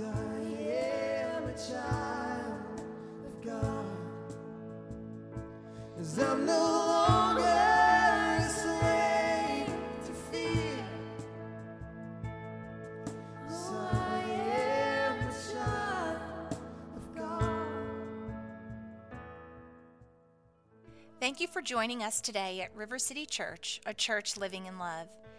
I am a child of God. 'Cause I'm no longer a slave to fear. I am a child of God. Thank you for joining us today at River City Church, a church living in love.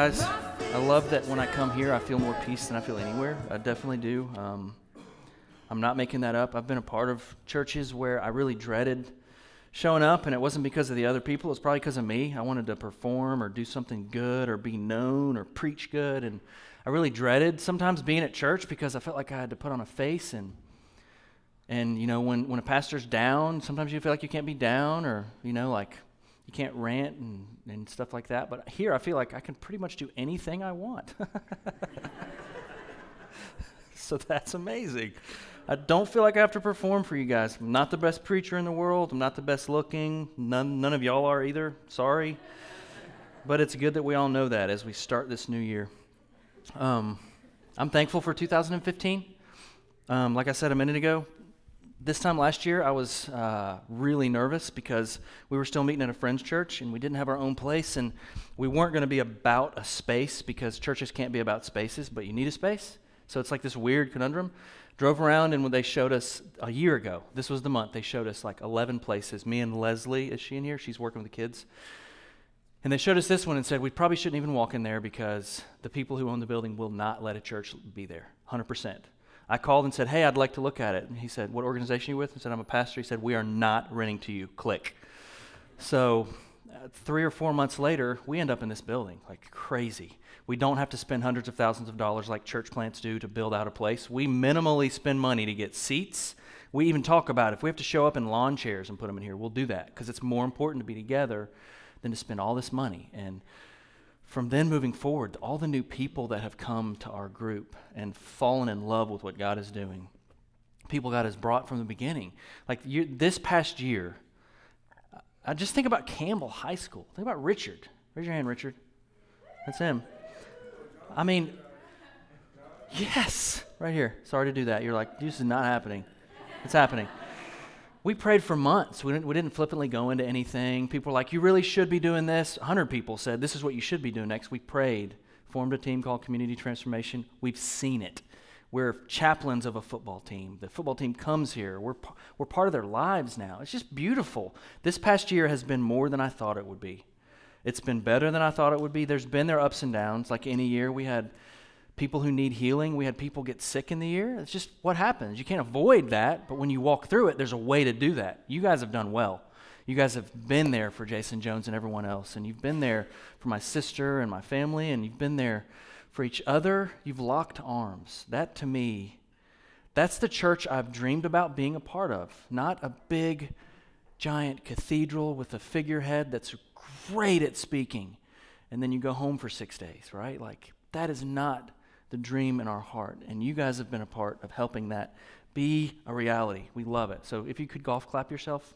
guys. I love that when I come here, I feel more peace than I feel anywhere. I definitely do. Um, I'm not making that up. I've been a part of churches where I really dreaded showing up, and it wasn't because of the other people. It was probably because of me. I wanted to perform or do something good or be known or preach good, and I really dreaded sometimes being at church because I felt like I had to put on a face and. And you know, when, when a pastor's down, sometimes you feel like you can't be down, or you know, like you can't rant and, and stuff like that. But here, I feel like I can pretty much do anything I want. so that's amazing. I don't feel like I have to perform for you guys. I'm not the best preacher in the world. I'm not the best looking. None, none of y'all are either. Sorry. But it's good that we all know that as we start this new year. Um, I'm thankful for 2015. Um, like I said a minute ago, this time last year, I was uh, really nervous because we were still meeting at a friend's church and we didn't have our own place. And we weren't going to be about a space because churches can't be about spaces, but you need a space. So it's like this weird conundrum. Drove around and when they showed us a year ago, this was the month, they showed us like 11 places. Me and Leslie, is she in here? She's working with the kids. And they showed us this one and said, we probably shouldn't even walk in there because the people who own the building will not let a church be there, 100%. I called and said, hey, I'd like to look at it. And he said, what organization are you with? I said, I'm a pastor. He said, we are not renting to you. Click. So uh, three or four months later, we end up in this building like crazy. We don't have to spend hundreds of thousands of dollars like church plants do to build out a place. We minimally spend money to get seats. We even talk about if we have to show up in lawn chairs and put them in here, we'll do that because it's more important to be together than to spend all this money. And from then moving forward, all the new people that have come to our group and fallen in love with what God is doing, people God has brought from the beginning. Like you, this past year, I just think about Campbell High School. Think about Richard. Raise your hand, Richard. That's him. I mean, yes, right here. Sorry to do that. You're like, this is not happening. It's happening. We prayed for months. We didn't, we didn't flippantly go into anything. People were like, you really should be doing this. 100 people said, this is what you should be doing next. We prayed, formed a team called Community Transformation. We've seen it. We're chaplains of a football team. The football team comes here. We're, we're part of their lives now. It's just beautiful. This past year has been more than I thought it would be. It's been better than I thought it would be. There's been their ups and downs. Like any year, we had people who need healing. We had people get sick in the year. It's just what happens. You can't avoid that, but when you walk through it, there's a way to do that. You guys have done well. You guys have been there for Jason Jones and everyone else, and you've been there for my sister and my family, and you've been there for each other. You've locked arms. That to me, that's the church I've dreamed about being a part of. Not a big, giant cathedral with a figurehead that's great at speaking, and then you go home for six days, right? Like, that is not the dream in our heart. And you guys have been a part of helping that be a reality. We love it. So if you could golf clap yourself.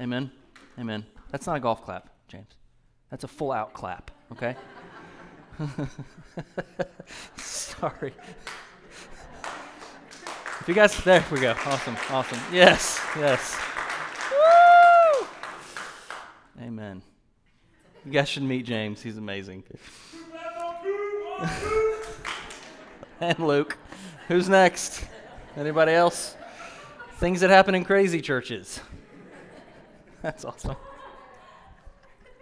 Amen. Amen. That's not a golf clap. James. That's a full out clap, okay? Sorry. If you guys, there we go. Awesome, awesome. Yes, yes. Woo! Amen. You guys should meet James. He's amazing. and Luke. Who's next? Anybody else? Things that happen in crazy churches. That's awesome.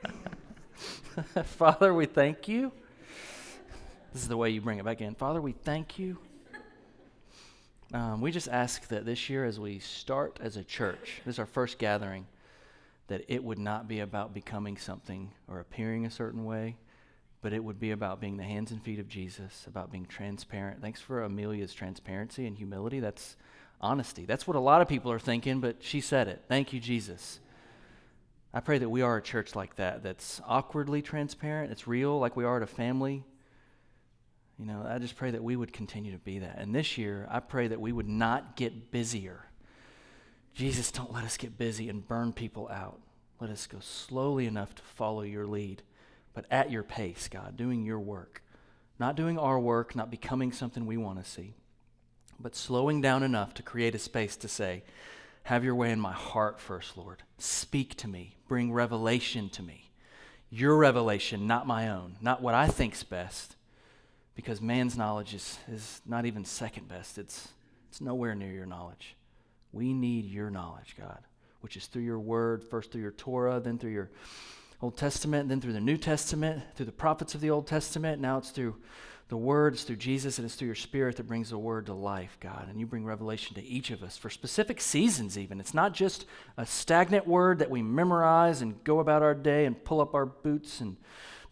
Father, we thank you. This is the way you bring it back in. Father, we thank you. Um, we just ask that this year, as we start as a church, this is our first gathering, that it would not be about becoming something or appearing a certain way, but it would be about being the hands and feet of Jesus, about being transparent. Thanks for Amelia's transparency and humility. That's honesty. That's what a lot of people are thinking, but she said it. Thank you, Jesus. I pray that we are a church like that, that's awkwardly transparent, it's real, like we are at a family. You know, I just pray that we would continue to be that. And this year, I pray that we would not get busier. Jesus, don't let us get busy and burn people out. Let us go slowly enough to follow your lead, but at your pace, God, doing your work. Not doing our work, not becoming something we want to see, but slowing down enough to create a space to say, Have your way in my heart first, Lord. Speak to me, bring revelation to me. Your revelation, not my own, not what I think's best, because man's knowledge is, is not even second best. It's, it's nowhere near your knowledge. We need your knowledge, God, which is through your word, first through your Torah, then through your Old Testament, then through the New Testament, through the prophets of the Old Testament. Now it's through the Word, it's through Jesus, and it's through your Spirit that brings the Word to life, God. And you bring revelation to each of us for specific seasons, even. It's not just a stagnant word that we memorize and go about our day and pull up our boots and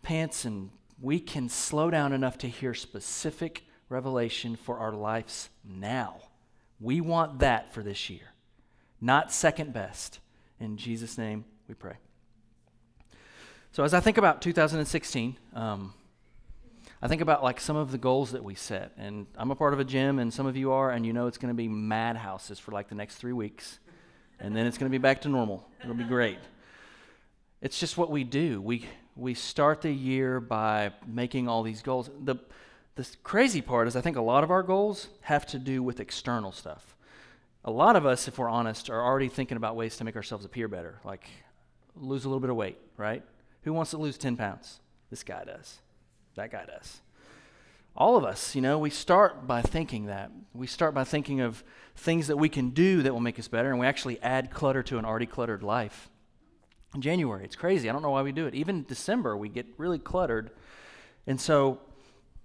pants, and we can slow down enough to hear specific revelation for our lives now. We want that for this year, not second best. In Jesus' name we pray. So, as I think about 2016, um, I think about like some of the goals that we set. And I'm a part of a gym, and some of you are, and you know it's going to be madhouses for like the next three weeks. And then it's going to be back to normal. It'll be great. It's just what we do. We, we start the year by making all these goals. The, the crazy part is, I think a lot of our goals have to do with external stuff. A lot of us, if we're honest, are already thinking about ways to make ourselves appear better, like lose a little bit of weight, right? Who wants to lose 10 pounds? This guy does. That guy does. All of us, you know, we start by thinking that. We start by thinking of things that we can do that will make us better, and we actually add clutter to an already cluttered life. In January, it's crazy. I don't know why we do it. Even December, we get really cluttered. And so,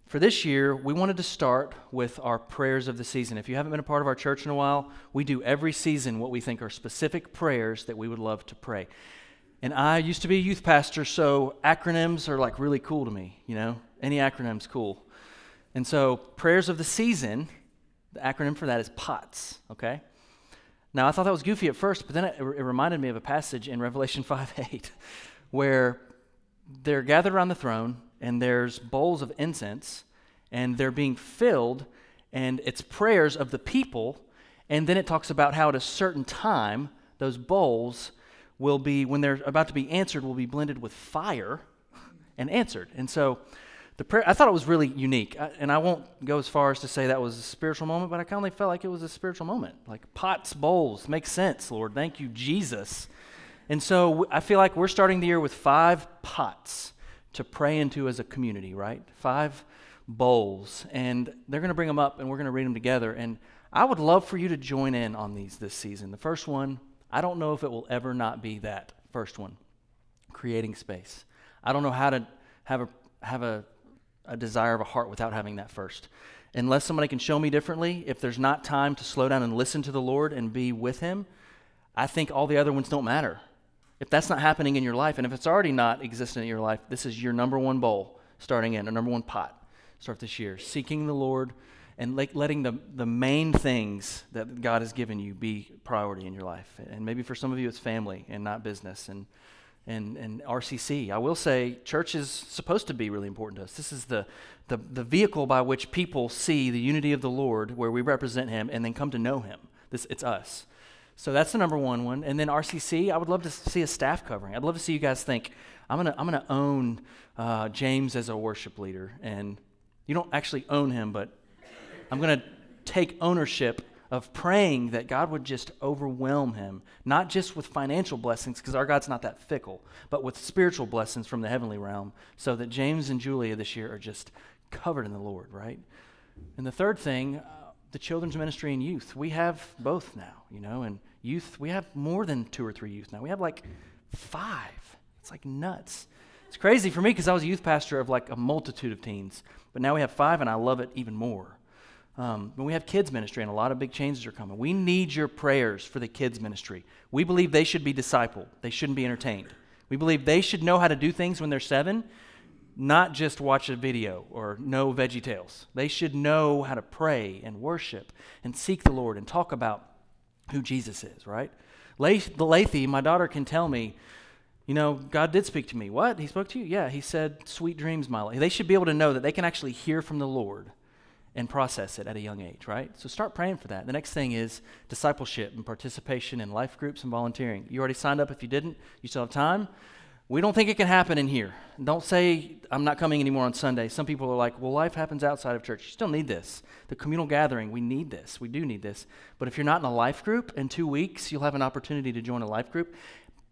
for this year, we wanted to start with our prayers of the season. If you haven't been a part of our church in a while, we do every season what we think are specific prayers that we would love to pray. And I used to be a youth pastor, so acronyms are like really cool to me, you know? Any acronym's cool. And so, prayers of the season, the acronym for that is POTS, okay? Now, I thought that was goofy at first, but then it, it reminded me of a passage in Revelation 5 8 where they're gathered around the throne and there's bowls of incense and they're being filled, and it's prayers of the people. And then it talks about how at a certain time, those bowls will be, when they're about to be answered, will be blended with fire and answered. And so the prayer, I thought it was really unique. I, and I won't go as far as to say that was a spiritual moment, but I kind of felt like it was a spiritual moment. Like pots, bowls, makes sense, Lord. Thank you, Jesus. And so I feel like we're starting the year with five pots to pray into as a community, right? Five bowls. And they're going to bring them up and we're going to read them together. And I would love for you to join in on these this season. The first one, I don't know if it will ever not be that first one creating space. I don't know how to have a, have a, a desire of a heart without having that first. Unless somebody can show me differently, if there's not time to slow down and listen to the Lord and be with Him, I think all the other ones don't matter. If that's not happening in your life, and if it's already not existent in your life, this is your number one bowl starting in, a number one pot. Start this year. Seeking the Lord and letting the, the main things that God has given you be priority in your life. And maybe for some of you, it's family and not business and, and, and RCC. I will say church is supposed to be really important to us. This is the, the, the vehicle by which people see the unity of the Lord, where we represent Him and then come to know Him. This, it's us. So that's the number one one. And then RCC, I would love to see a staff covering. I'd love to see you guys think, I'm gonna I'm gonna own uh, James as a worship leader, and you don't actually own him, but I'm gonna take ownership of praying that God would just overwhelm him, not just with financial blessings, because our God's not that fickle, but with spiritual blessings from the heavenly realm, so that James and Julia this year are just covered in the Lord, right? And the third thing, uh, the children's ministry and youth. We have both now, you know, and youth, we have more than two or three youth now. We have like five. It's like nuts. It's crazy for me because I was a youth pastor of like a multitude of teens, but now we have five, and I love it even more. Um, when we have kids ministry, and a lot of big changes are coming, we need your prayers for the kids ministry. We believe they should be discipled, they shouldn't be entertained. We believe they should know how to do things when they're seven, not just watch a video or know Veggie Tales. They should know how to pray and worship and seek the Lord and talk about who Jesus is, right? The Lathy, my daughter, can tell me, you know, God did speak to me. What? He spoke to you? Yeah, he said, sweet dreams, my life. They should be able to know that they can actually hear from the Lord and process it at a young age, right? So start praying for that. The next thing is discipleship and participation in life groups and volunteering. You already signed up if you didn't, you still have time. We don't think it can happen in here. Don't say, I'm not coming anymore on Sunday. Some people are like, well, life happens outside of church. You still need this. The communal gathering, we need this. We do need this. But if you're not in a life group, in two weeks, you'll have an opportunity to join a life group.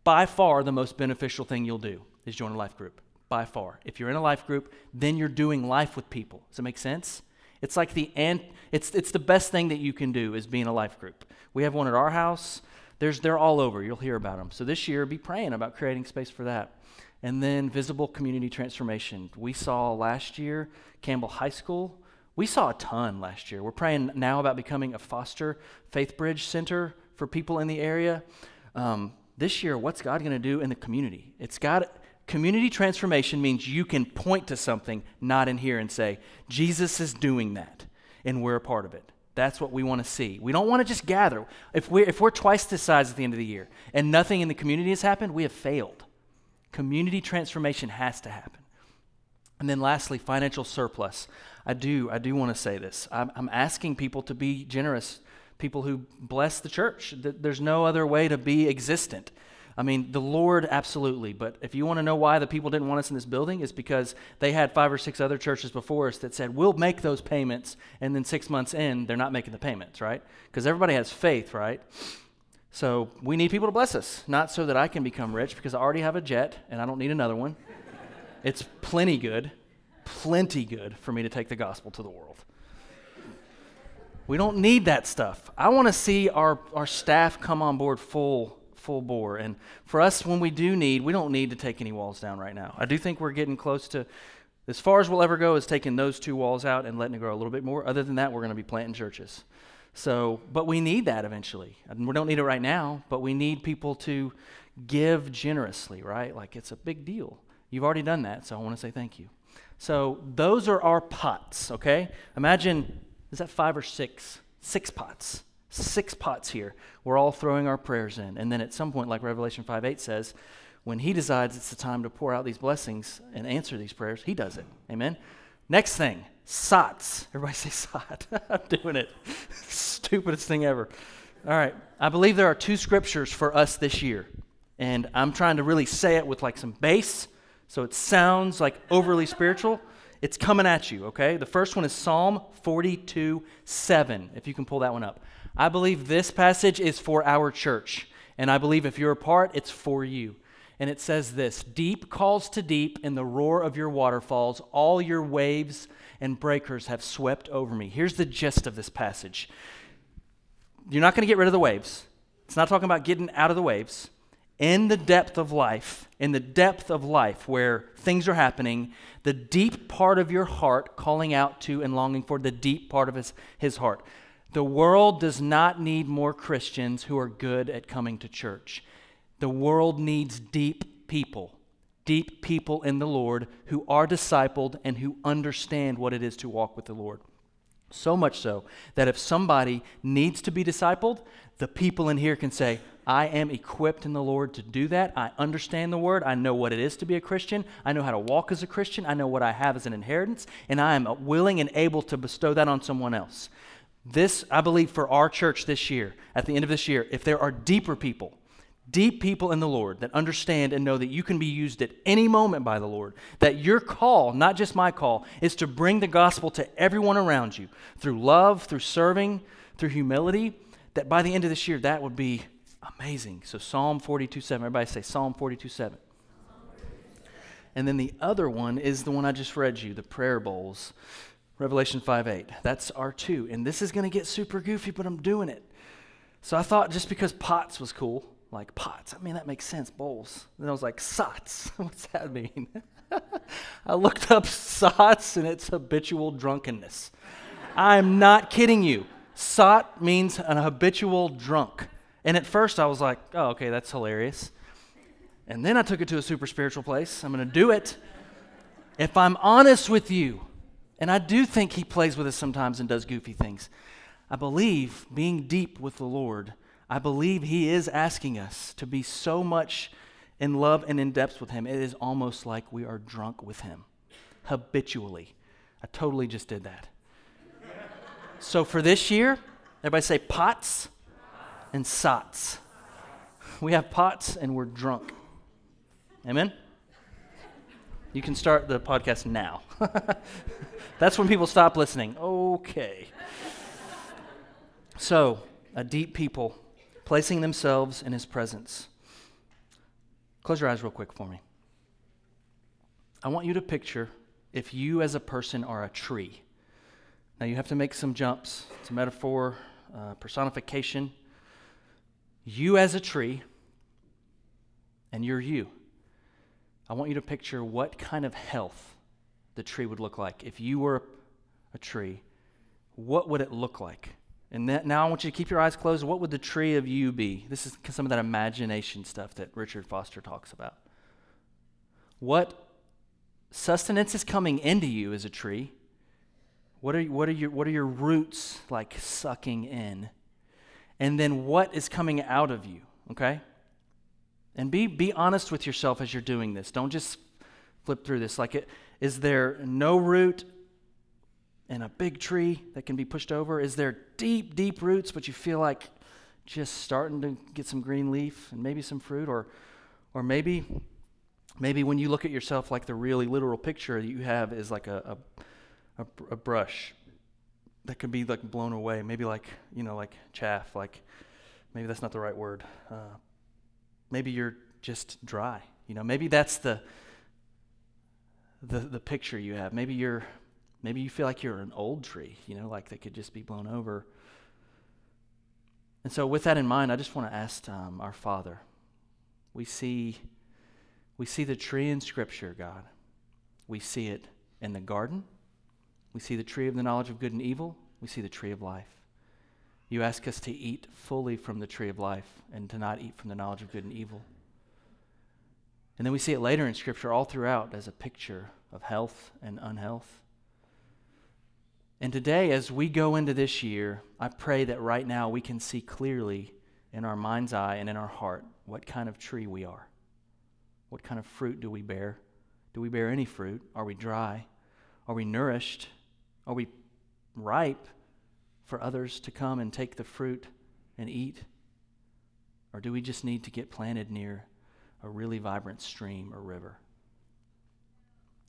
By far, the most beneficial thing you'll do is join a life group. By far. If you're in a life group, then you're doing life with people. Does that make sense? It's like the ant, it's, it's the best thing that you can do is being a life group. We have one at our house. There's, they're all over. You'll hear about them. So this year, be praying about creating space for that. And then visible community transformation. We saw last year Campbell High School. We saw a ton last year. We're praying now about becoming a foster faith bridge center for people in the area. Um, this year, what's God going to do in the community? It's got Community transformation means you can point to something not in here and say, Jesus is doing that, and we're a part of it. That's what we want to see. We don't want to just gather. If we're, if we're twice the size at the end of the year and nothing in the community has happened, we have failed. Community transformation has to happen. And then lastly, financial surplus. I do, I do want to say this. I'm, I'm asking people to be generous, people who bless the church. There's no other way to be existent. I mean, the Lord, absolutely. But if you want to know why the people didn't want us in this building, it's because they had five or six other churches before us that said, we'll make those payments. And then six months in, they're not making the payments, right? Because everybody has faith, right? So we need people to bless us, not so that I can become rich, because I already have a jet and I don't need another one. it's plenty good, plenty good for me to take the gospel to the world. We don't need that stuff. I want to see our, our staff come on board full full bore. And for us, when we do need, we don't need to take any walls down right now. I do think we're getting close to, as far as we'll ever go, is taking those two walls out and letting it grow a little bit more. Other than that, we're going to be planting churches. So, but we need that eventually. And we don't need it right now, but we need people to give generously, right? Like it's a big deal. You've already done that, so I want to say thank you. So, those are our pots, okay? Imagine, is that five or six? Six pots six pots here. We're all throwing our prayers in. And then at some point, like Revelation 5 8 says, when he decides it's the time to pour out these blessings and answer these prayers, he does it. Amen. Next thing, sots. Everybody say sot. I'm doing it. Stupidest thing ever. All right. I believe there are two scriptures for us this year. And I'm trying to really say it with like some bass so it sounds like overly spiritual. It's coming at you, okay? The first one is Psalm 42 7, if you can pull that one up. I believe this passage is for our church. And I believe if you're a part, it's for you. And it says this Deep calls to deep in the roar of your waterfalls. All your waves and breakers have swept over me. Here's the gist of this passage You're not going to get rid of the waves. It's not talking about getting out of the waves. In the depth of life, in the depth of life where things are happening, the deep part of your heart calling out to and longing for the deep part of his, his heart. The world does not need more Christians who are good at coming to church. The world needs deep people, deep people in the Lord who are discipled and who understand what it is to walk with the Lord. So much so that if somebody needs to be discipled, the people in here can say, I am equipped in the Lord to do that. I understand the word. I know what it is to be a Christian. I know how to walk as a Christian. I know what I have as an inheritance, and I am willing and able to bestow that on someone else. This, I believe, for our church this year, at the end of this year, if there are deeper people, deep people in the Lord that understand and know that you can be used at any moment by the Lord, that your call, not just my call, is to bring the gospel to everyone around you through love, through serving, through humility, that by the end of this year, that would be amazing. So, Psalm 42 7. Everybody say Psalm 42 7. And then the other one is the one I just read you, the prayer bowls. Revelation 5 8. That's R2. And this is going to get super goofy, but I'm doing it. So I thought just because pots was cool, like pots, I mean, that makes sense, bowls. Then I was like, sots. What's that mean? I looked up sots and it's habitual drunkenness. I'm not kidding you. Sot means an habitual drunk. And at first I was like, oh, okay, that's hilarious. And then I took it to a super spiritual place. I'm going to do it. If I'm honest with you, and I do think he plays with us sometimes and does goofy things. I believe being deep with the Lord, I believe he is asking us to be so much in love and in depth with him. It is almost like we are drunk with him habitually. I totally just did that. so for this year, everybody say pots and sots. We have pots and we're drunk. Amen? You can start the podcast now. That's when people stop listening. Okay. So, a deep people placing themselves in his presence. Close your eyes real quick for me. I want you to picture if you as a person are a tree. Now, you have to make some jumps. It's a metaphor, uh, personification. You as a tree, and you're you. I want you to picture what kind of health the tree would look like. If you were a tree, what would it look like? And that, now I want you to keep your eyes closed. What would the tree of you be? This is some of that imagination stuff that Richard Foster talks about. What sustenance is coming into you as a tree? What are, what, are your, what are your roots like sucking in? And then what is coming out of you, okay? And be, be honest with yourself as you're doing this. Don't just flip through this. Like, it, is there no root in a big tree that can be pushed over? Is there deep, deep roots, but you feel like just starting to get some green leaf and maybe some fruit? Or, or maybe, maybe when you look at yourself, like the really literal picture that you have is like a, a, a, a brush that could be like blown away. Maybe like, you know, like chaff, like maybe that's not the right word. Uh, maybe you're just dry. You know, maybe that's the the the picture you have. Maybe you're maybe you feel like you're an old tree, you know, like that could just be blown over. And so with that in mind, I just want to ask um, our Father. We see we see the tree in Scripture, God. We see it in the garden. We see the tree of the knowledge of good and evil. We see the tree of life. You ask us to eat fully from the tree of life and to not eat from the knowledge of good and evil. And then we see it later in Scripture all throughout as a picture of health and unhealth. And today, as we go into this year, I pray that right now we can see clearly in our mind's eye and in our heart what kind of tree we are. What kind of fruit do we bear? Do we bear any fruit? Are we dry? Are we nourished? Are we ripe for others to come and take the fruit and eat? Or do we just need to get planted near a really vibrant stream or river?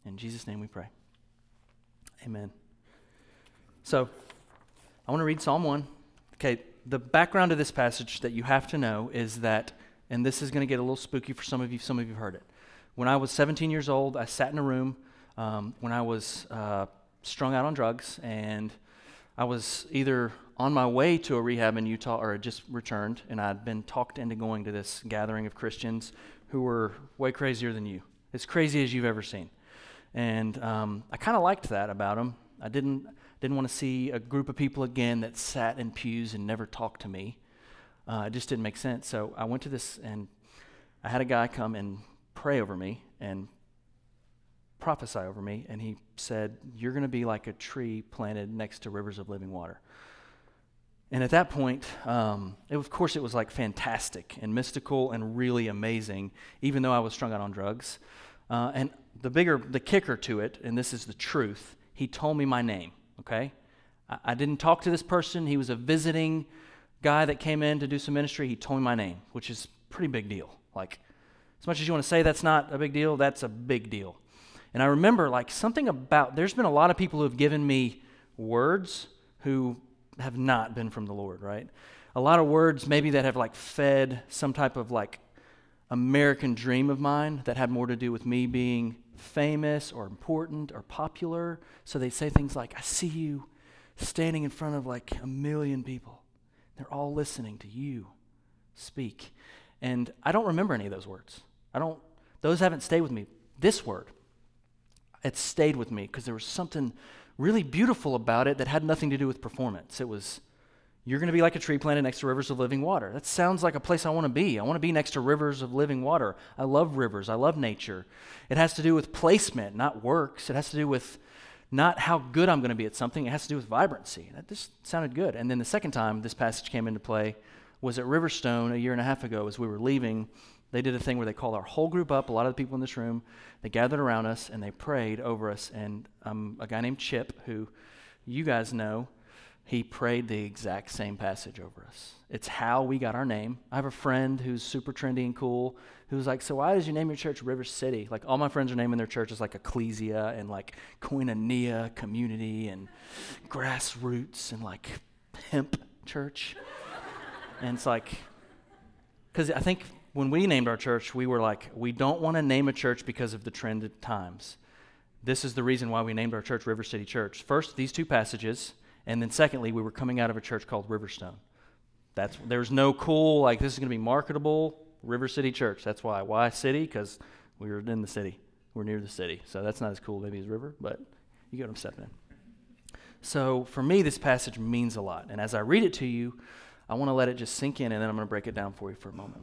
In Jesus' name we pray. Amen. So, I want to read Psalm 1. Okay, the background of this passage that you have to know is that, and this is going to get a little spooky for some of you, some of you have heard it. When I was 17 years old, I sat in a room um, when I was uh, strung out on drugs, and I was either on my way to a rehab in Utah or had just returned, and I'd been talked into going to this gathering of Christians who were way crazier than you, as crazy as you've ever seen. And um, I kind of liked that about them. I didn't, didn't want to see a group of people again that sat in pews and never talked to me. Uh, it just didn't make sense. So I went to this, and I had a guy come and pray over me and prophesy over me, and he said, You're going to be like a tree planted next to rivers of living water. And at that point, um, it, of course, it was like fantastic and mystical and really amazing, even though I was strung out on drugs. Uh, and the bigger, the kicker to it, and this is the truth, he told me my name, okay? I, I didn't talk to this person. He was a visiting guy that came in to do some ministry. He told me my name, which is pretty big deal. Like, as much as you want to say that's not a big deal, that's a big deal. And I remember, like, something about, there's been a lot of people who have given me words who have not been from the Lord, right? A lot of words maybe that have, like, fed some type of, like, American dream of mine that had more to do with me being famous or important or popular. So they say things like, I see you standing in front of like a million people. They're all listening to you speak. And I don't remember any of those words. I don't, those haven't stayed with me. This word, it stayed with me because there was something really beautiful about it that had nothing to do with performance. It was, you're going to be like a tree planted next to rivers of living water. That sounds like a place I want to be. I want to be next to rivers of living water. I love rivers. I love nature. It has to do with placement, not works. It has to do with not how good I'm going to be at something. It has to do with vibrancy. That just sounded good. And then the second time this passage came into play was at Riverstone a year and a half ago as we were leaving. They did a thing where they called our whole group up, a lot of the people in this room. They gathered around us and they prayed over us. And um, a guy named Chip, who you guys know, he prayed the exact same passage over us. It's how we got our name. I have a friend who's super trendy and cool who's like, So why did you name your church River City? Like, all my friends are naming their churches like Ecclesia and like Koinonia Community and Grassroots and like Hemp Church. and it's like, because I think when we named our church, we were like, we don't want to name a church because of the trend of times. This is the reason why we named our church River City Church. First, these two passages and then secondly, we were coming out of a church called Riverstone. That's there's no cool like this is going to be marketable River City Church. That's why. Why city? Because we were in the city. We're near the city, so that's not as cool maybe as river, but you get what I'm stepping in. So for me, this passage means a lot, and as I read it to you, I want to let it just sink in, and then I'm going to break it down for you for a moment.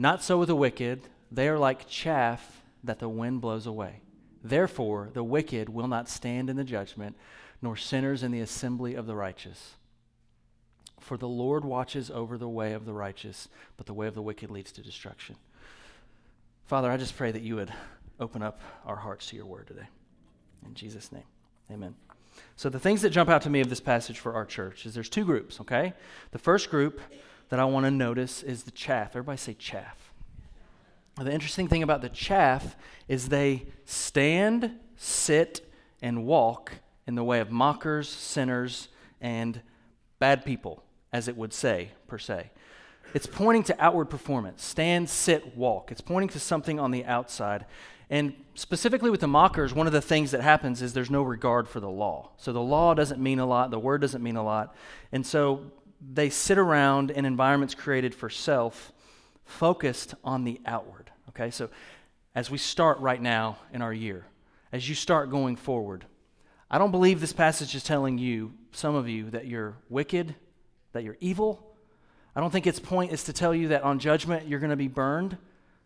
Not so with the wicked. They are like chaff that the wind blows away. Therefore, the wicked will not stand in the judgment nor sinners in the assembly of the righteous. For the Lord watches over the way of the righteous, but the way of the wicked leads to destruction. Father, I just pray that you would open up our hearts to your word today. In Jesus' name, amen. So, the things that jump out to me of this passage for our church is there's two groups, okay? The first group that I want to notice is the chaff. Everybody say chaff. The interesting thing about the chaff is they stand, sit, and walk in the way of mockers, sinners, and bad people, as it would say, per se. It's pointing to outward performance stand, sit, walk. It's pointing to something on the outside. And specifically with the mockers, one of the things that happens is there's no regard for the law. So the law doesn't mean a lot, the word doesn't mean a lot. And so they sit around in environments created for self, focused on the outward. Okay, so as we start right now in our year, as you start going forward, I don't believe this passage is telling you, some of you, that you're wicked, that you're evil. I don't think its point is to tell you that on judgment you're going to be burned.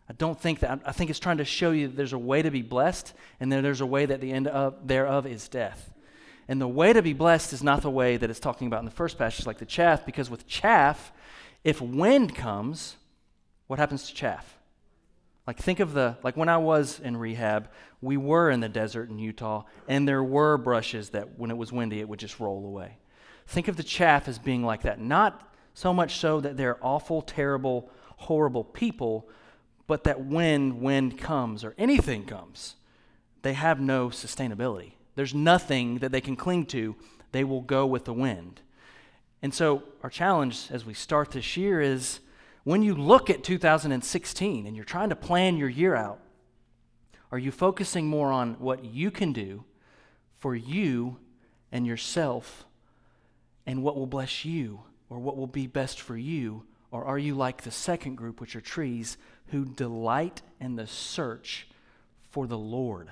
I don't think that. I think it's trying to show you that there's a way to be blessed, and then there's a way that the end of, thereof is death. And the way to be blessed is not the way that it's talking about in the first passage, like the chaff, because with chaff, if wind comes, what happens to chaff? Like, think of the, like when I was in rehab, we were in the desert in Utah, and there were brushes that when it was windy, it would just roll away. Think of the chaff as being like that. Not so much so that they're awful, terrible, horrible people, but that when wind comes or anything comes, they have no sustainability. There's nothing that they can cling to. They will go with the wind. And so, our challenge as we start this year is when you look at 2016 and you're trying to plan your year out, are you focusing more on what you can do for you and yourself and what will bless you or what will be best for you? Or are you like the second group, which are trees, who delight in the search for the Lord?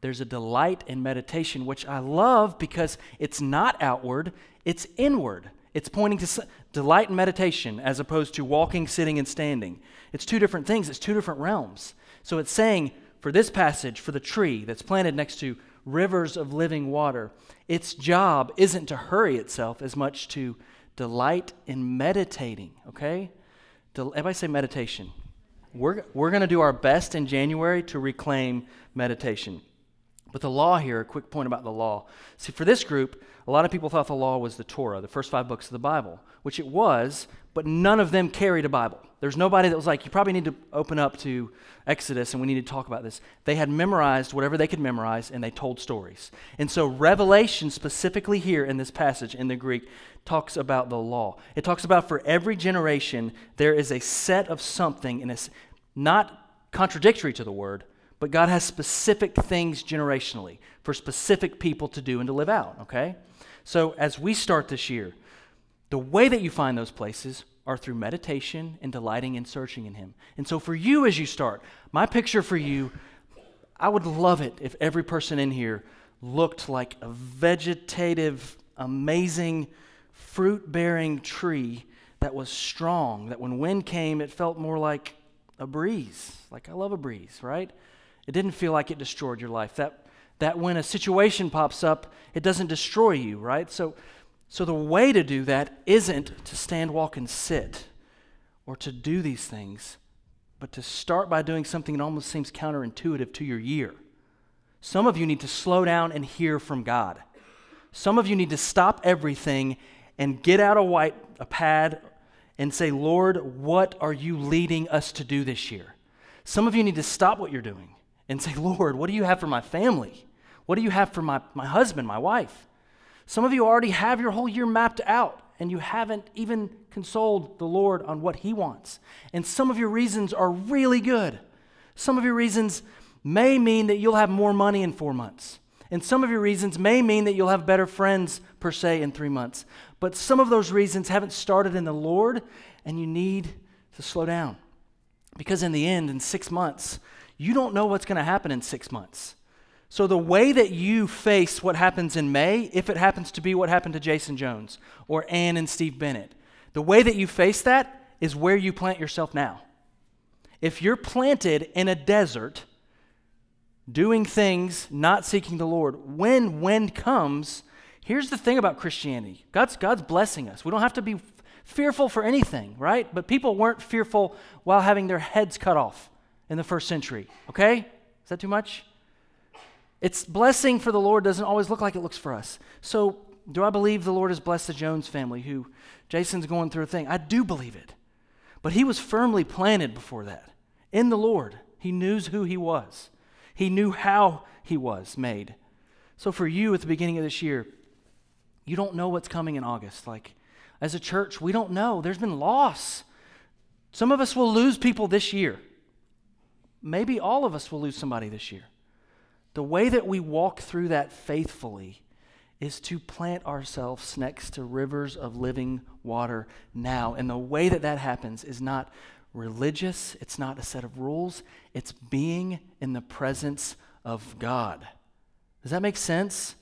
There's a delight in meditation, which I love because it's not outward, it's inward. It's pointing to delight in meditation as opposed to walking, sitting, and standing. It's two different things, it's two different realms. So it's saying for this passage, for the tree that's planted next to rivers of living water, its job isn't to hurry itself as much to delight in meditating, okay? Del- Everybody say meditation. We're, we're going to do our best in January to reclaim meditation. But the law here, a quick point about the law. See, for this group, a lot of people thought the law was the Torah, the first five books of the Bible, which it was, but none of them carried a Bible. There's nobody that was like, you probably need to open up to Exodus and we need to talk about this. They had memorized whatever they could memorize and they told stories. And so, Revelation, specifically here in this passage in the Greek, talks about the law. It talks about for every generation, there is a set of something, and it's not contradictory to the word, but God has specific things generationally for specific people to do and to live out, okay? So as we start this year, the way that you find those places are through meditation and delighting and searching in Him. And so for you as you start, my picture for you, I would love it if every person in here looked like a vegetative, amazing, fruit bearing tree that was strong, that when wind came, it felt more like a breeze. Like I love a breeze, right? It didn't feel like it destroyed your life. That, that when a situation pops up, it doesn't destroy you, right? So, so the way to do that isn't to stand, walk, and sit or to do these things, but to start by doing something that almost seems counterintuitive to your year. Some of you need to slow down and hear from God. Some of you need to stop everything and get out a white a pad and say, "Lord, what are you leading us to do this year?" Some of you need to stop what you're doing and say, "Lord, what do you have for my family? What do you have for my, my husband, my wife?" Some of you already have your whole year mapped out and you haven't even consoled the Lord on what He wants. And some of your reasons are really good. Some of your reasons may mean that you'll have more money in four months. And some of your reasons may mean that you'll have better friends, per se, in three months. But some of those reasons haven't started in the Lord, and you need to slow down. Because in the end, in six months, you don't know what's going to happen in six months. So, the way that you face what happens in May, if it happens to be what happened to Jason Jones or Ann and Steve Bennett, the way that you face that is where you plant yourself now. If you're planted in a desert, doing things, not seeking the Lord, when wind comes, here's the thing about Christianity God's, God's blessing us. We don't have to be fearful for anything, right? But people weren't fearful while having their heads cut off in the first century, okay? Is that too much? It's blessing for the Lord doesn't always look like it looks for us. So, do I believe the Lord has blessed the Jones family who Jason's going through a thing? I do believe it. But he was firmly planted before that in the Lord. He knew who he was, he knew how he was made. So, for you at the beginning of this year, you don't know what's coming in August. Like, as a church, we don't know. There's been loss. Some of us will lose people this year. Maybe all of us will lose somebody this year. The way that we walk through that faithfully is to plant ourselves next to rivers of living water now. And the way that that happens is not religious, it's not a set of rules, it's being in the presence of God. Does that make sense?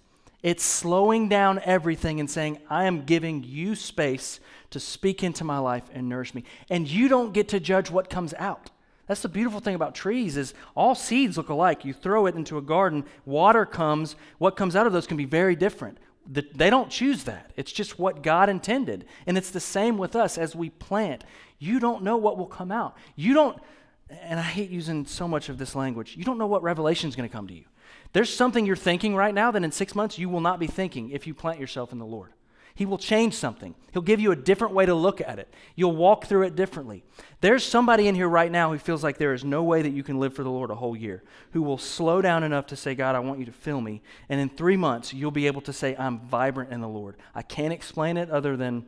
It's slowing down everything and saying, I am giving you space to speak into my life and nourish me. And you don't get to judge what comes out. That's the beautiful thing about trees is all seeds look alike. You throw it into a garden, water comes, what comes out of those can be very different. The, they don't choose that. It's just what God intended. And it's the same with us as we plant. You don't know what will come out. You don't and I hate using so much of this language. You don't know what revelation is going to come to you. There's something you're thinking right now that in 6 months you will not be thinking if you plant yourself in the Lord. He will change something. He'll give you a different way to look at it. You'll walk through it differently. There's somebody in here right now who feels like there is no way that you can live for the Lord a whole year, who will slow down enough to say, God, I want you to fill me. And in three months, you'll be able to say, I'm vibrant in the Lord. I can't explain it other than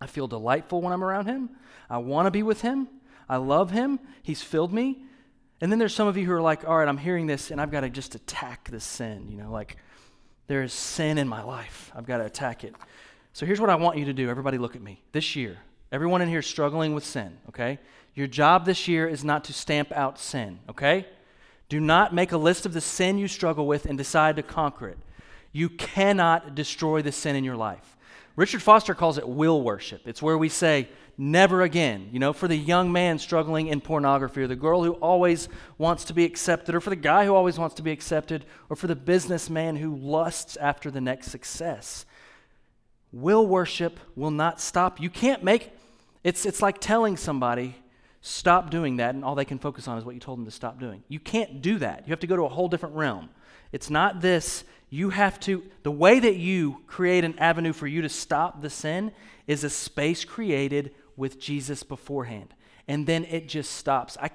I feel delightful when I'm around Him. I want to be with Him. I love Him. He's filled me. And then there's some of you who are like, all right, I'm hearing this and I've got to just attack this sin. You know, like there is sin in my life. I've got to attack it. So here's what I want you to do. Everybody, look at me. This year, everyone in here is struggling with sin, okay? Your job this year is not to stamp out sin, okay? Do not make a list of the sin you struggle with and decide to conquer it. You cannot destroy the sin in your life. Richard Foster calls it will worship. It's where we say, never again. You know, for the young man struggling in pornography, or the girl who always wants to be accepted, or for the guy who always wants to be accepted, or for the businessman who lusts after the next success. Will worship will not stop. You can't make it's it's like telling somebody stop doing that and all they can focus on is what you told them to stop doing. You can't do that. You have to go to a whole different realm. It's not this you have to the way that you create an avenue for you to stop the sin is a space created with Jesus beforehand. And then it just stops. I,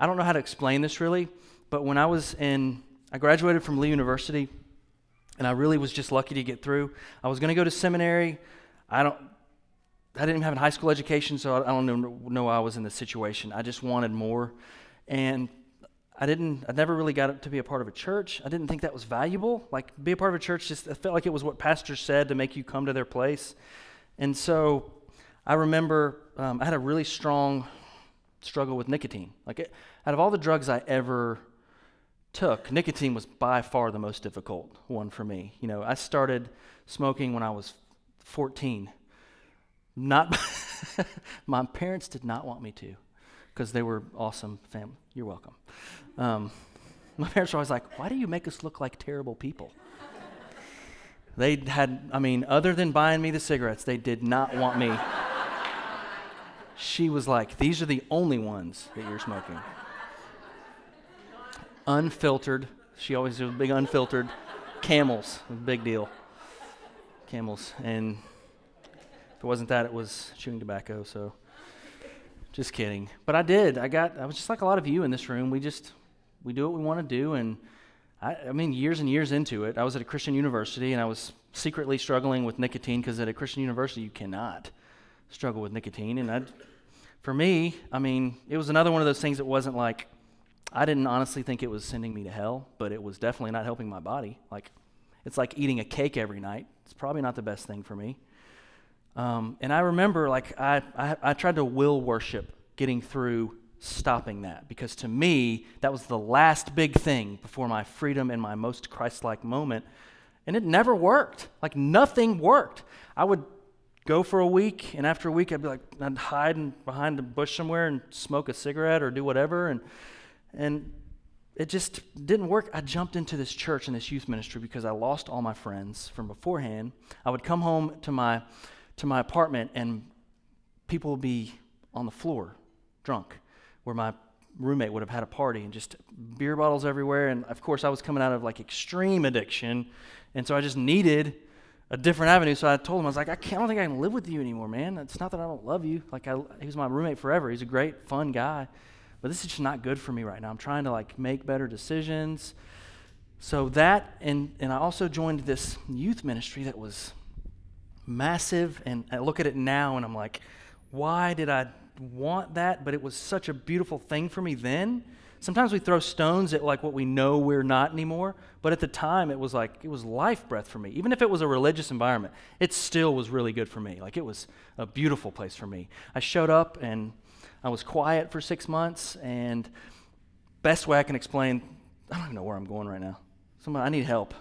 I don't know how to explain this really, but when I was in, I graduated from Lee University, and I really was just lucky to get through. I was going to go to seminary. I don't, I didn't have a high school education, so I, I don't know, know I was in this situation. I just wanted more, and I didn't. I never really got to be a part of a church. I didn't think that was valuable. Like be a part of a church, just I felt like it was what pastors said to make you come to their place, and so I remember um, I had a really strong struggle with nicotine. Like, it, out of all the drugs I ever took, nicotine was by far the most difficult one for me. You know, I started smoking when I was 14. Not, my parents did not want me to because they were awesome family. You're welcome. Um, my parents were always like, why do you make us look like terrible people? they had, I mean, other than buying me the cigarettes, they did not want me she was like, These are the only ones that you're smoking. Unfiltered. She always was big unfiltered. Camels, big deal. Camels. And if it wasn't that, it was chewing tobacco, so just kidding. But I did. I got, I was just like a lot of you in this room. We just, we do what we want to do. And I, I mean, years and years into it, I was at a Christian university and I was secretly struggling with nicotine because at a Christian university, you cannot struggle with nicotine. And I, for me, I mean, it was another one of those things that wasn't like, I didn't honestly think it was sending me to hell, but it was definitely not helping my body. Like, it's like eating a cake every night. It's probably not the best thing for me. Um, and I remember, like, I, I, I tried to will worship getting through stopping that because to me, that was the last big thing before my freedom and my most Christ like moment. And it never worked. Like, nothing worked. I would go for a week, and after a week, I'd be like, I'd hide behind a bush somewhere and smoke a cigarette or do whatever, and and it just didn't work. I jumped into this church and this youth ministry because I lost all my friends from beforehand. I would come home to my to my apartment, and people would be on the floor, drunk, where my roommate would have had a party and just beer bottles everywhere. And of course, I was coming out of like extreme addiction, and so I just needed a different avenue. So I told him, I was like, I, can't, I don't think I can live with you anymore, man. It's not that I don't love you. Like, I, he was my roommate forever. He's a great, fun guy. But this is just not good for me right now. I'm trying to, like, make better decisions. So that, and, and I also joined this youth ministry that was massive. And I look at it now and I'm like, why did I want that? But it was such a beautiful thing for me then sometimes we throw stones at like what we know we're not anymore but at the time it was like it was life breath for me even if it was a religious environment it still was really good for me like it was a beautiful place for me i showed up and i was quiet for six months and best way i can explain i don't even know where i'm going right now. Somebody, i need help.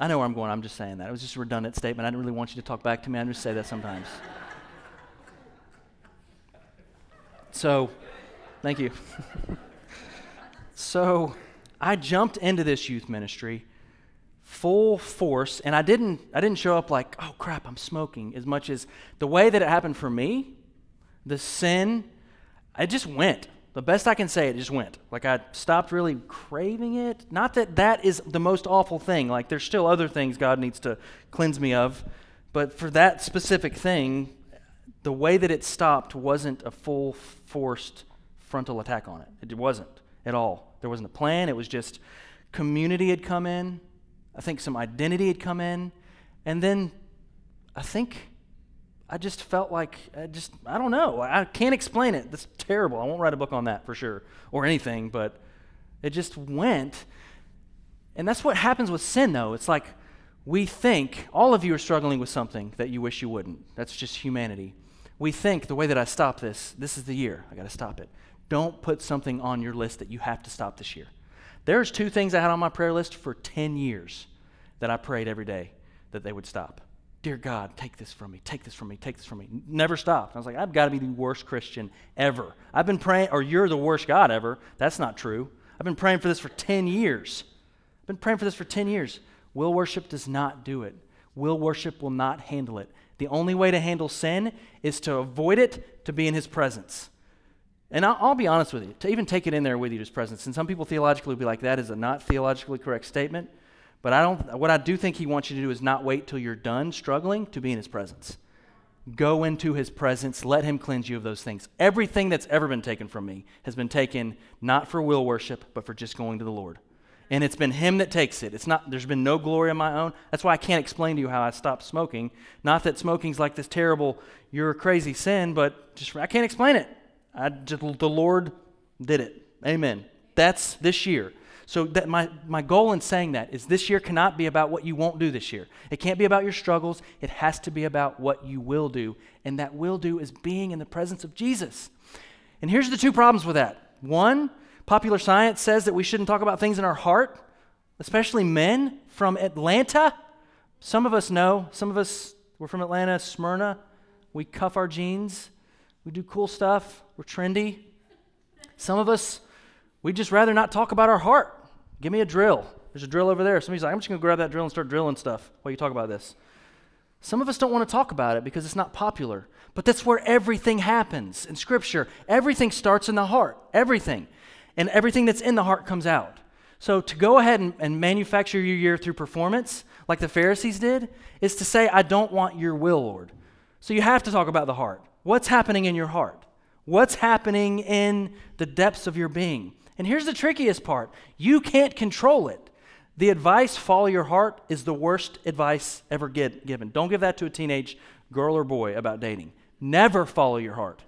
I know where i'm going i'm just saying that. It was just a redundant statement. I didn't really want you to talk back to me. I just say that sometimes. So Thank you. so I jumped into this youth ministry full force, and I didn't, I didn't show up like, oh crap, I'm smoking, as much as the way that it happened for me, the sin, it just went. The best I can say, it just went. Like I stopped really craving it. Not that that is the most awful thing. Like there's still other things God needs to cleanse me of. But for that specific thing, the way that it stopped wasn't a full forced frontal attack on it. It wasn't at all. There wasn't a plan. It was just community had come in. I think some identity had come in. And then I think I just felt like, I just, I don't know. I can't explain it. That's terrible. I won't write a book on that for sure or anything, but it just went. And that's what happens with sin, though. It's like we think, all of you are struggling with something that you wish you wouldn't. That's just humanity. We think the way that I stop this, this is the year. I got to stop it Don't put something on your list that you have to stop this year. There's two things I had on my prayer list for 10 years that I prayed every day that they would stop. Dear God, take this from me, take this from me, take this from me. Never stopped. I was like, I've got to be the worst Christian ever. I've been praying, or you're the worst God ever. That's not true. I've been praying for this for 10 years. I've been praying for this for 10 years. Will worship does not do it. Will worship will not handle it. The only way to handle sin is to avoid it, to be in his presence. And I'll, I'll, be honest with you, to even take it in there with you, his presence. And some people theologically will be like, that is a not theologically correct statement. But I don't, what I do think he wants you to do is not wait till you're done struggling to be in his presence. Go into his presence, let him cleanse you of those things. Everything that's ever been taken from me has been taken not for will worship, but for just going to the Lord. And it's been him that takes it. It's not there's been no glory of my own. That's why I can't explain to you how I stopped smoking. Not that smoking's like this terrible you're a crazy sin, but just I can't explain it. I, just, the Lord did it. Amen. That's this year. So that my, my goal in saying that is this year cannot be about what you won't do this year. It can't be about your struggles. It has to be about what you will do. And that will do is being in the presence of Jesus. And here's the two problems with that. One, popular science says that we shouldn't talk about things in our heart, especially men from Atlanta. Some of us know, some of us, we're from Atlanta, Smyrna. We cuff our jeans. We do cool stuff. We're trendy. Some of us, we'd just rather not talk about our heart. Give me a drill. There's a drill over there. Somebody's like, I'm just going to grab that drill and start drilling stuff while you talk about this. Some of us don't want to talk about it because it's not popular. But that's where everything happens in Scripture. Everything starts in the heart. Everything. And everything that's in the heart comes out. So to go ahead and, and manufacture your year through performance, like the Pharisees did, is to say, I don't want your will, Lord. So you have to talk about the heart. What's happening in your heart? What's happening in the depths of your being? And here's the trickiest part you can't control it. The advice, follow your heart, is the worst advice ever get, given. Don't give that to a teenage girl or boy about dating. Never follow your heart.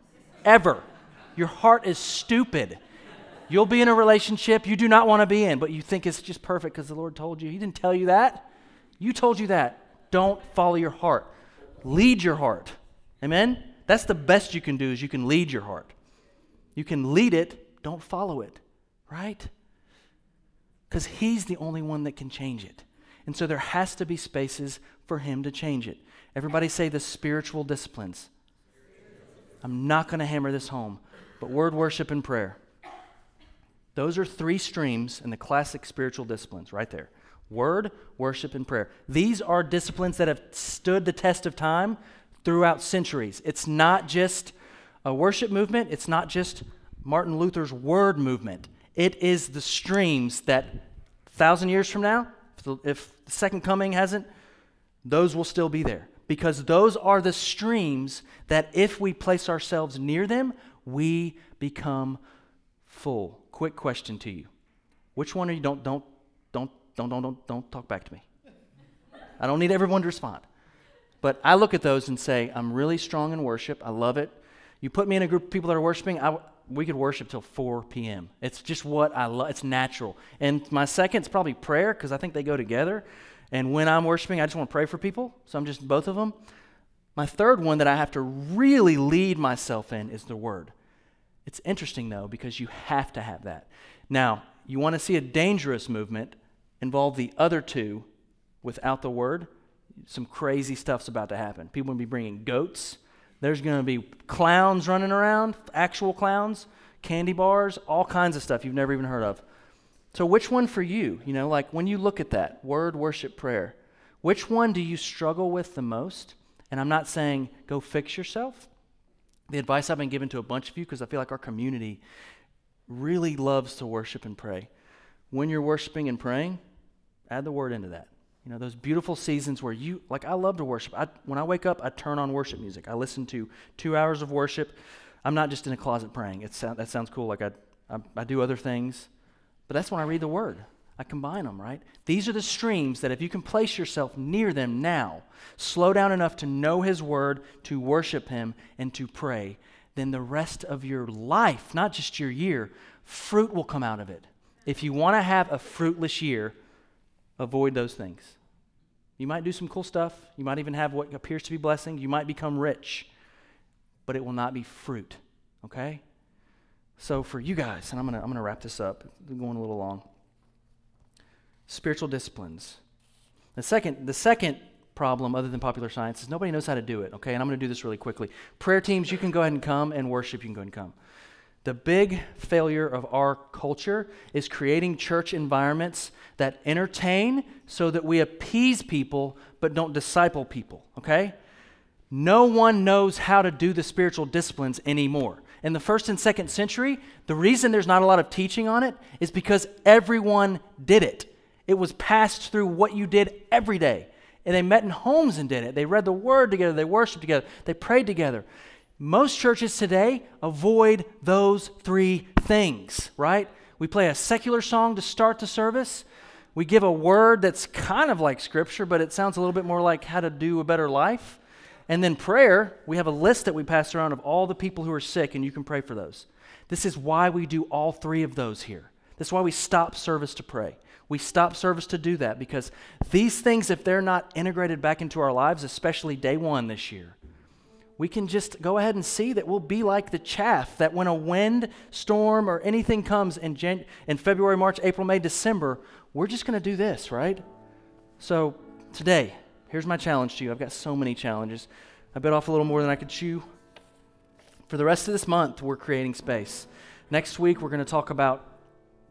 Ever. Your heart is stupid. You'll be in a relationship you do not want to be in, but you think it's just perfect because the Lord told you. He didn't tell you that. You told you that. Don't follow your heart. Lead your heart. Amen? That's the best you can do is you can lead your heart. You can lead it, don't follow it right? Because He's the only one that can change it. And so there has to be spaces for Him to change it. Everybody say the spiritual disciplines. I'm not going to hammer this home, but word worship and prayer. Those are three streams in the classic spiritual disciplines right there word, worship, and prayer. These are disciplines that have stood the test of time throughout centuries. It's not just a worship movement, it's not just Martin Luther's word movement. It is the streams that, thousand years from now, if the, if the second coming hasn't, those will still be there. Because those are the streams that, if we place ourselves near them, we become full. Quick question to you. Which one are you? Don't, don't, don't, don't, don't, don't, don't talk back to me. I don't need everyone to respond. But I look at those and say, I'm really strong in worship. I love it. You put me in a group of people that are worshiping, I, we could worship till 4 p.m. It's just what I love. It's natural. And my second is probably prayer because I think they go together. And when I'm worshiping, I just want to pray for people. So I'm just both of them. My third one that I have to really lead myself in is the word. It's interesting though because you have to have that. Now, you want to see a dangerous movement involve the other two without the word. Some crazy stuff's about to happen. People will be bringing goats there's going to be clowns running around, actual clowns, candy bars, all kinds of stuff you've never even heard of. So, which one for you? You know, like when you look at that word, worship, prayer, which one do you struggle with the most? And I'm not saying go fix yourself. The advice I've been given to a bunch of you, because I feel like our community really loves to worship and pray. When you're worshiping and praying, add the word into that. You know, those beautiful seasons where you, like, I love to worship. I, when I wake up, I turn on worship music. I listen to two hours of worship. I'm not just in a closet praying. It that sounds cool. Like, I, I, I do other things. But that's when I read the Word. I combine them, right? These are the streams that if you can place yourself near them now, slow down enough to know His Word, to worship Him, and to pray, then the rest of your life, not just your year, fruit will come out of it. If you want to have a fruitless year, avoid those things. You might do some cool stuff. You might even have what appears to be blessing. You might become rich, but it will not be fruit. Okay? So for you guys, and I'm gonna I'm gonna wrap this up. We're going a little long. Spiritual disciplines. The second the second problem, other than popular science, is nobody knows how to do it. Okay, and I'm gonna do this really quickly. Prayer teams, you can go ahead and come, and worship, you can go ahead and come. The big failure of our culture is creating church environments that entertain so that we appease people but don't disciple people, okay? No one knows how to do the spiritual disciplines anymore. In the first and second century, the reason there's not a lot of teaching on it is because everyone did it. It was passed through what you did every day. And they met in homes and did it. They read the word together, they worshiped together, they prayed together. Most churches today avoid those three things, right? We play a secular song to start the service. We give a word that's kind of like scripture, but it sounds a little bit more like how to do a better life. And then prayer, we have a list that we pass around of all the people who are sick, and you can pray for those. This is why we do all three of those here. This is why we stop service to pray. We stop service to do that because these things, if they're not integrated back into our lives, especially day one this year, we can just go ahead and see that we'll be like the chaff that when a wind, storm, or anything comes in, Jan- in February, March, April, May, December, we're just going to do this, right? So today, here's my challenge to you. I've got so many challenges. I bit off a little more than I could chew. For the rest of this month, we're creating space. Next week, we're going to talk about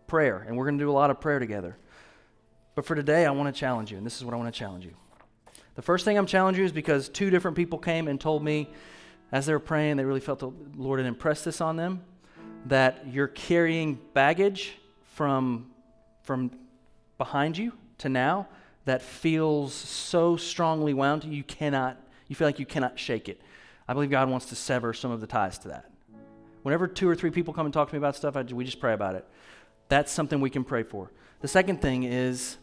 prayer, and we're going to do a lot of prayer together. But for today, I want to challenge you, and this is what I want to challenge you. The first thing I'm challenging you is because two different people came and told me as they were praying, they really felt the Lord had impressed this on them that you're carrying baggage from, from behind you to now that feels so strongly wound you cannot, you feel like you cannot shake it. I believe God wants to sever some of the ties to that. Whenever two or three people come and talk to me about stuff, I, we just pray about it. That's something we can pray for. The second thing is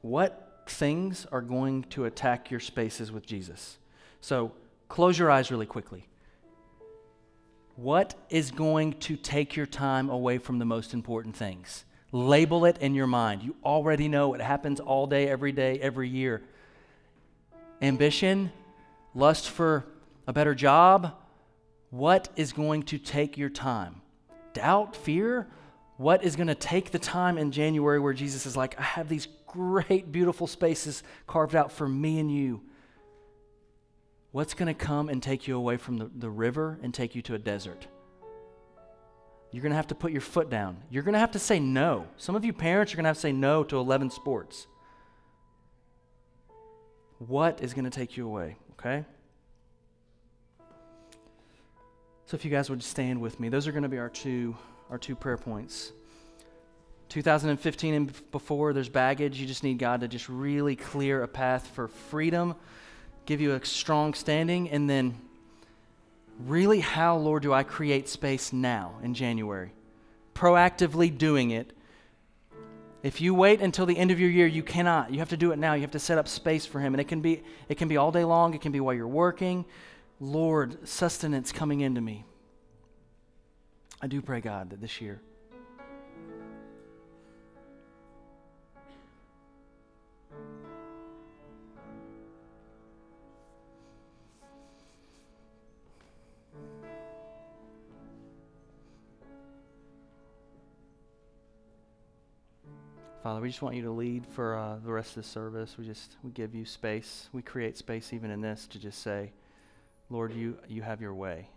what things are going to attack your spaces with Jesus. So close your eyes really quickly. What is going to take your time away from the most important things? Label it in your mind. You already know it happens all day, every day, every year. Ambition, lust for a better job. What is going to take your time? Doubt, fear? What is going to take the time in January where Jesus is like, I have these great, beautiful spaces carved out for me and you. What's going to come and take you away from the, the river and take you to a desert? You're going to have to put your foot down. You're going to have to say no. Some of you parents are going to have to say no to 11 sports. What is going to take you away, okay? So if you guys would stand with me, those are going to be our two our two prayer points. 2015 and before, there's baggage. You just need God to just really clear a path for freedom, give you a strong standing, and then really, how, Lord, do I create space now in January? Proactively doing it. If you wait until the end of your year, you cannot. You have to do it now. You have to set up space for Him, and it can be it can be all day long. It can be while you're working. Lord, sustenance coming into me. I do pray, God, that this year. Father, we just want you to lead for uh, the rest of the service. We just we give you space. We create space even in this to just say, Lord, you you have your way.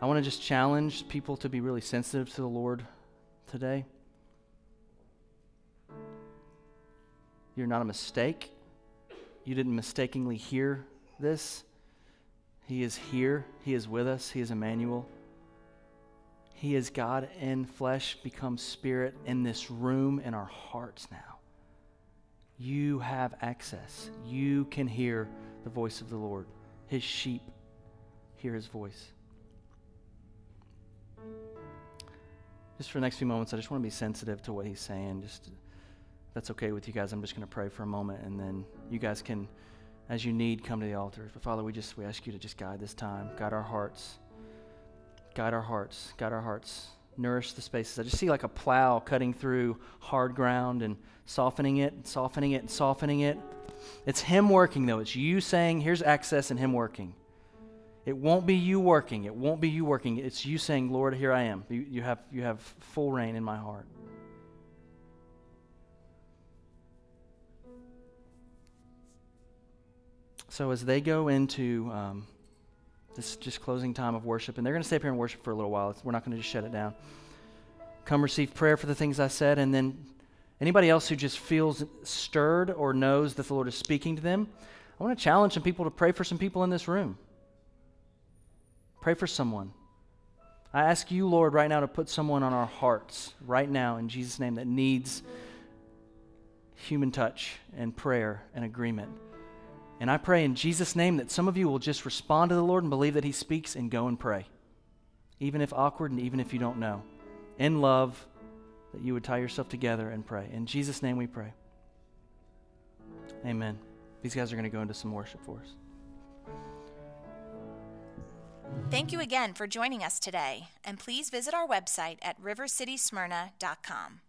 I want to just challenge people to be really sensitive to the Lord today. You're not a mistake. You didn't mistakenly hear this. He is here. He is with us. He is Emmanuel. He is God in flesh, become spirit in this room, in our hearts now. You have access. You can hear the voice of the Lord. His sheep hear his voice. Just for the next few moments, I just want to be sensitive to what he's saying. Just that's okay with you guys. I'm just going to pray for a moment, and then you guys can, as you need, come to the altar. But Father, we just we ask you to just guide this time, guide our hearts, guide our hearts, guide our hearts, nourish the spaces. I just see like a plow cutting through hard ground and softening it, and softening it, and softening it. It's Him working though. It's you saying, "Here's access," and Him working. It won't be you working. It won't be you working. It's you saying, Lord, here I am. You, you, have, you have full reign in my heart. So as they go into um, this just closing time of worship, and they're going to stay up here and worship for a little while. We're not going to just shut it down. Come receive prayer for the things I said, and then anybody else who just feels stirred or knows that the Lord is speaking to them, I want to challenge some people to pray for some people in this room. Pray for someone. I ask you, Lord, right now to put someone on our hearts right now in Jesus' name that needs human touch and prayer and agreement. And I pray in Jesus' name that some of you will just respond to the Lord and believe that He speaks and go and pray, even if awkward and even if you don't know. In love, that you would tie yourself together and pray. In Jesus' name we pray. Amen. These guys are going to go into some worship for us. Thank you again for joining us today, and please visit our website at rivercitysmyrna.com.